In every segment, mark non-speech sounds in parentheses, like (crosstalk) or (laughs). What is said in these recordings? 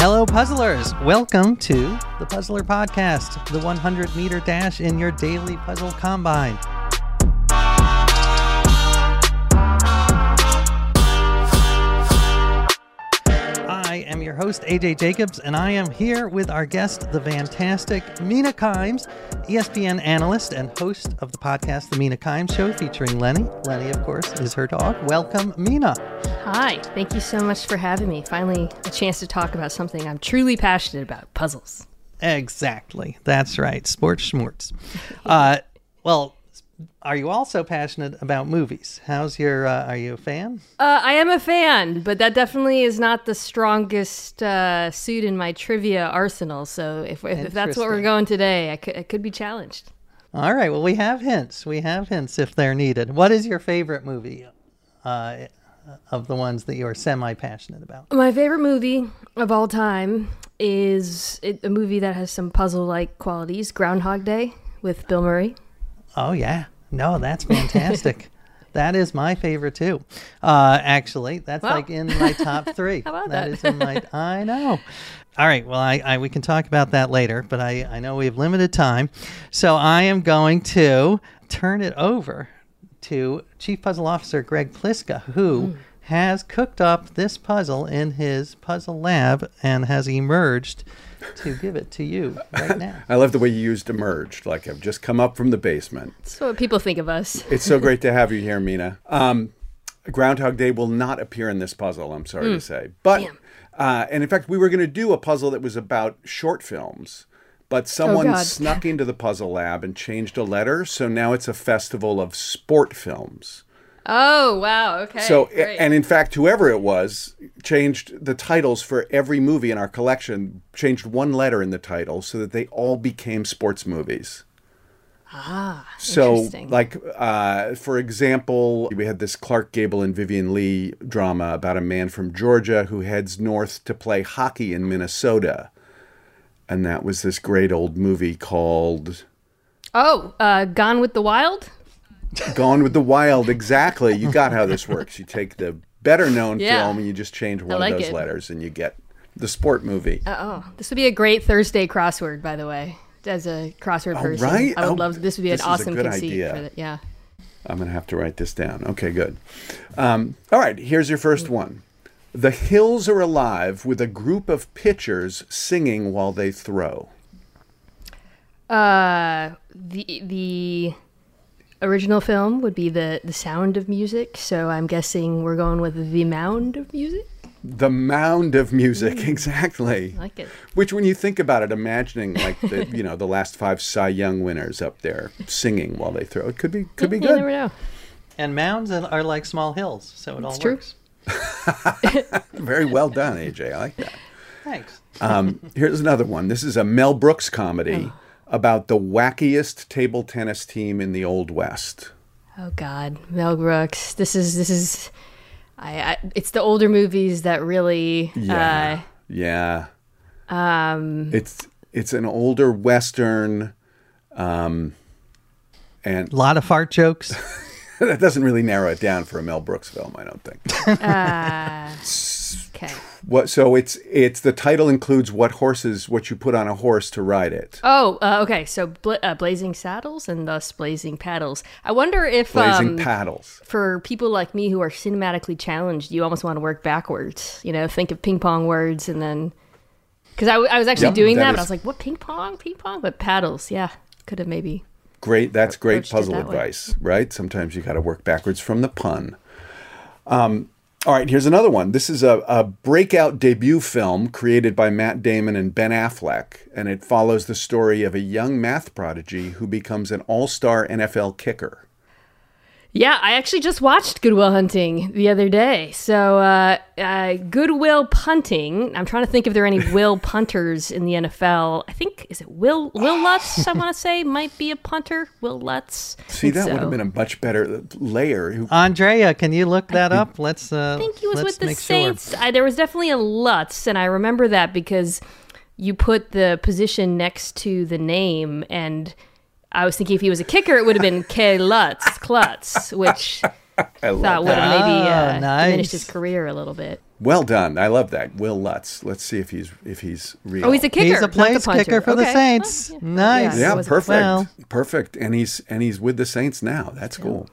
Hello, puzzlers! Welcome to the Puzzler Podcast, the 100 meter dash in your daily puzzle combine. I am your host, AJ Jacobs, and I am here with our guest, the fantastic Mina Kimes, ESPN analyst and host of the podcast, The Mina Kimes Show, featuring Lenny. Lenny, of course, is her dog. Welcome, Mina. Hi, thank you so much for having me. Finally, a chance to talk about something I'm truly passionate about puzzles. Exactly. That's right. Sports schmorts. (laughs) uh, well, are you also passionate about movies? How's your? Uh, are you a fan? Uh, I am a fan, but that definitely is not the strongest uh, suit in my trivia arsenal. So if, if, if that's what we're going today, I could, I could be challenged. All right. Well, we have hints. We have hints if they're needed. What is your favorite movie? Uh, of the ones that you're semi passionate about? My favorite movie of all time is a movie that has some puzzle like qualities Groundhog Day with Bill Murray. Oh, yeah. No, that's fantastic. (laughs) that is my favorite too. Uh, actually, that's well. like in my top (laughs) three. How about that? That is in my. (laughs) I know. All right. Well, I, I, we can talk about that later, but I, I know we have limited time, so I am going to turn it over to Chief Puzzle Officer Greg Pliska, who mm. has cooked up this puzzle in his puzzle lab and has emerged to give it to you right (laughs) now. I love the way you used emerged, like I've just come up from the basement. That's what people think of us. it's so great to have you here, Mina. (laughs) Um, Groundhog Day will not appear in this puzzle, I'm sorry mm. to say. But, uh, and in fact, we were going to do a puzzle that was about short films but someone oh snuck into the puzzle lab and changed a letter. So now it's a festival of sport films. Oh wow! Okay. So great. and in fact, whoever it was changed the titles for every movie in our collection. Changed one letter in the title so that they all became sports movies. Ah, so like uh, for example, we had this Clark Gable and Vivien Leigh drama about a man from Georgia who heads north to play hockey in Minnesota, and that was this great old movie called Oh, uh, Gone with the Wild. Gone with the Wild, exactly. You got how this works. You take the better known Yeah. film and you just change one like of those it. letters and you get the sport movie. Uh, oh, this would be a great Thursday crossword, by the way. As a crossword Oh, person, right? I would Oh, love. This would be an awesome conceit idea. for that. Yeah. I'm going to have to write this down. Okay, good. Um, all right, here's your first one. The hills are alive with a group of pitchers singing while they throw. Uh, the the original film would be the the Sound of Music. So I'm guessing we're going with the Mound of Music. The mound of music, (laughs) exactly. I like it. Which, when you think about it, imagining like the you know the last five Cy Young winners up there singing while they throw, it could be could be good. You good. never know. And mounds are are like small hills, so it all It's true. Works. (laughs) Very well done, AJ. I like that. Thanks. Um, here's another one. This is a Mel Brooks Oh. comedy about the wackiest table tennis team in the Old West. Oh God, Mel Brooks. This is this is. I, I it's the older movies that really. Yeah, yeah. Uh, um. It's it's an older western, um, and A lot of fart jokes. (laughs) (laughs) that doesn't really narrow it down for a Mel Brooks film. I don't think. (laughs) Uh, okay. What? So it's it's the title includes what horses what you put on a horse to ride it. Oh, uh, okay. So bla- uh, blazing saddles and thus blazing paddles. I wonder if Blazing um, paddles. for people like me who are cinematically challenged, you almost want to work backwards. You know, think of ping pong words and then. Because I, w- I was actually Yep, doing that that, but I was like, what ping pong? Ping pong? But paddles, yeah. Could have maybe. Great. That's great puzzle that way. advice, right? Sometimes you got to work backwards from the pun. Um, all right, here's another one. This is a, a breakout debut film created by Matt Damon and Ben Affleck, and it follows the story of a young math prodigy who becomes an all star NFL kicker. Yeah, I actually just watched Good Will Hunting the other day. So, uh, uh, Goodwill Punting. I'm trying to think if there are any (laughs) Will punters in the NFL. I think is it Will Will Lutz? I want to say might be a punter. Will Lutz. See, think that would have been a much better layer. Andrea, can you look that up? Let's. Uh, I think he was with the Saints. Sure. I, there was definitely a Lutz, and I remember that because you put the position next to the name, and I was thinking if he was a kicker, it would have been K Lutz, Klutz, which (laughs) I thought would have maybe Ah, uh, nice. diminished his career a little bit. Well done. I love that. Will Lutz. Let's see if he's if he's real. Oh, he's a kicker. He's a not place punter. kicker for the Okay. Saints. Well, Nice. Yeah, Yeah, perfect. well. Perfect. And he's and he's with the Saints now. That's cool.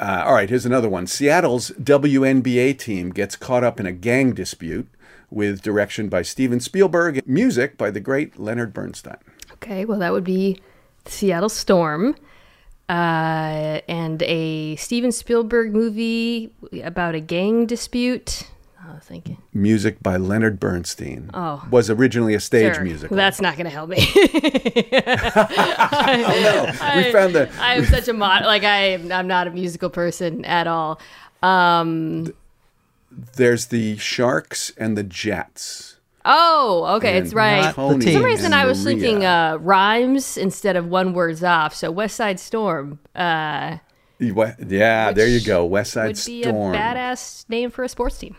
Uh, all right, here's another one. Seattle's WNBA team gets caught up in a gang dispute with direction by Steven Spielberg, music by the great Leonard Bernstein. Okay, well, that would be Seattle Storm. Uh, and a Steven Spielberg movie about a gang dispute. I was thinking. Music by Leonard Bernstein. Oh. Was originally a stage Sure. musical. That's not going to help me. (laughs) oh no. we found the I'm such a mod. Like I, I'm not a musical person at all. Um. there's the Sharks and the Jets. Oh, okay, it's right. Not the Tony team. For some reason, I was Maria. thinking uh, rhymes instead of one words off. So West Side Storm uh, Yeah, there you go. West Side would be Storm. a badass name for a sports team.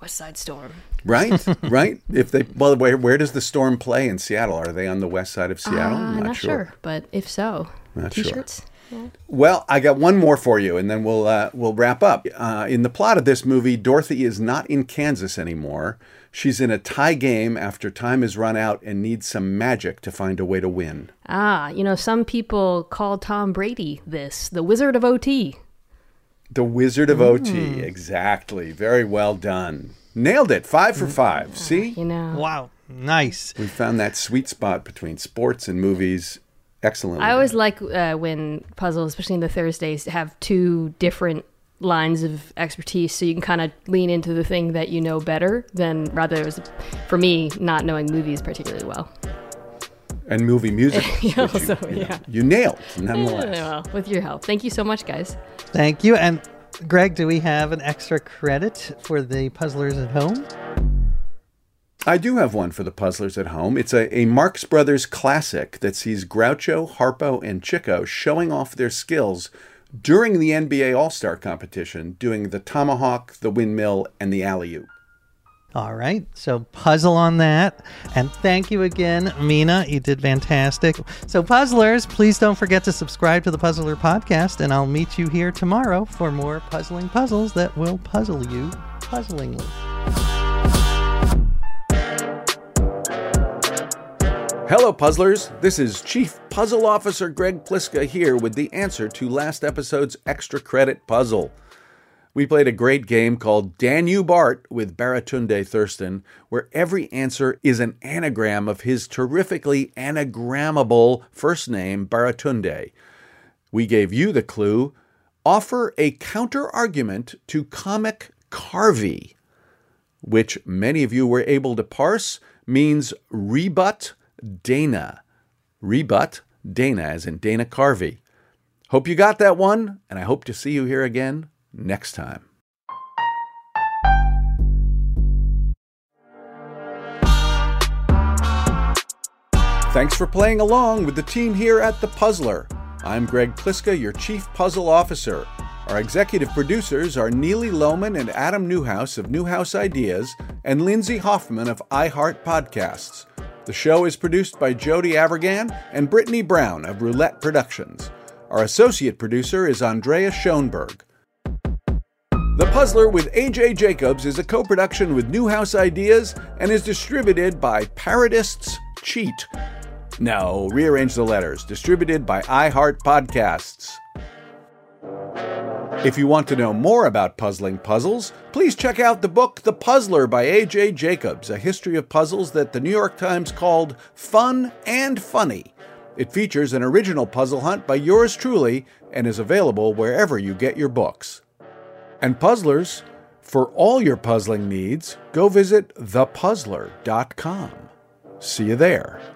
West Side Storm. Right, (laughs) right. If they well, where, where does the Storm play in Seattle? Are they on the west side of Seattle? Uh, not, sure. but if so, Not sure. T-shirts. Well, I got one more for you, and then we'll uh, we'll wrap up. Uh, in the plot of this movie, Dorothy is not in Kansas anymore. She's in a tie game after time has run out and needs some magic to find a way to win. Ah, you know, some people call Tom Brady this the Wizard of OT. The Wizard of OT, exactly. Very well done. Nailed it. Five for five. See, You know, Wow. Nice. we found that sweet spot between sports and movies. Excellent. I always like uh, when puzzles, especially in the Thursdays, have two different lines of expertise, so you can kind of lean into the thing that you know better than rather it was for me not knowing movies particularly well. and movie music. (laughs) Yeah, also, yeah. You nailed nonetheless. well, with your help, thank you so much, guys. Thank you. And Greg, do we have an extra credit for the puzzlers at home? I do have one for the puzzlers at home. It's a, a Marx Brothers classic that sees Groucho, Harpo, and Chico showing off their skills during the NBA All Star competition, doing the tomahawk, the windmill, and the alley oop. All right. So puzzle on that. And thank you again, Mina. You did fantastic. So, puzzlers, please don't forget to subscribe to the Puzzler podcast. And I'll meet you here tomorrow for more puzzling puzzles that will puzzle you puzzlingly. Hello, puzzlers. This is Chief Puzzle Officer Greg Pliska here with the answer to last episode's extra credit puzzle. We played a great game called Danube Art with Baratunde Thurston, where every answer is an anagram of his terrifically anagrammable first name, Baratunde. We gave you the clue offer a counter argument to comic Carvey, which many of you were able to parse, means rebut Dana. Rebut Dana, as in Dana Carvey. Hope you got that one, and I hope to see you here again next time. Thanks for playing along with the team here at The Puzzler. I'm Greg Pliska, your Chief Puzzle Officer. Our executive producers are Neely Lohmann and Adam Neuhaus of Neuhaus Ideas and Lindsay Hoffman of iHeart Podcasts. The show is produced by Jody Avirgan and Brittani Brown of Roulette Productions. Our associate producer is Andrea Schoenberg. The Puzzler with AJ Jacobs is a co production with Neuhaus Ideas and is distributed by Parodists Cheat. No, rearrange the letters. Distributed by iHeart Podcasts. If you want to know more about puzzling puzzles, please check out the book The Puzzler by A.J. Jacobs, a history of puzzles that the New York Times called fun and funny. It features an original puzzle hunt by yours truly and is available wherever you get your books. And puzzlers, for all your puzzling needs, go visit thepuzzler.com. See you there.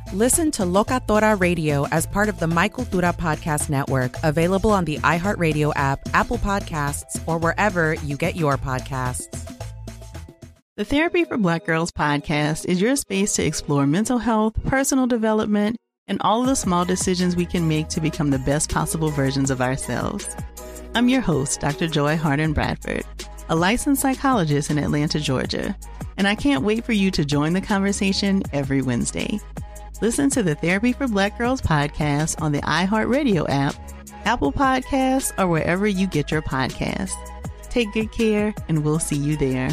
Listen to Locatora Radio as part of the My Cultura podcast network, available on the iHeartRadio app, Apple Podcasts, or wherever you get your podcasts. The Therapy for Black Girls podcast is your space to explore mental health, personal development, and all of the small decisions we can make to become the best possible versions of ourselves. I'm your host, Dr. Joy Harden Bradford, a licensed psychologist in Atlanta, Georgia, and I can't wait for you to join the conversation every Wednesday. Listen to the Therapy for Black Girls podcast on the iHeartRadio app, Apple Podcasts, or wherever you get your podcasts. Take good care, and we'll see you there.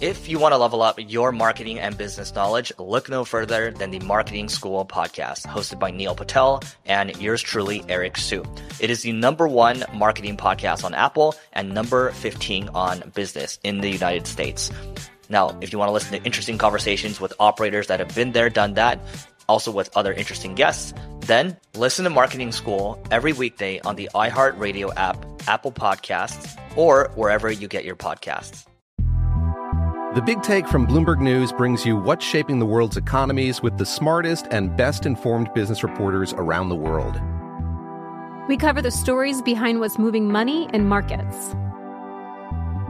If you want to level up your marketing and business knowledge, look no further than the Marketing School podcast, hosted by Neil Patel and yours truly, Eric Siu. It is the number one marketing podcast on Apple and number 15 on business in the United States. Now, if you want to listen to interesting conversations with operators that have been there, done that, also with other interesting guests, then listen to Marketing School every weekday on the iHeartRadio app, Apple Podcasts, or wherever you get your podcasts. The Big Take from Bloomberg News brings you what's shaping the world's economies with the smartest and best informed business reporters around the world. We cover the stories behind what's moving money and markets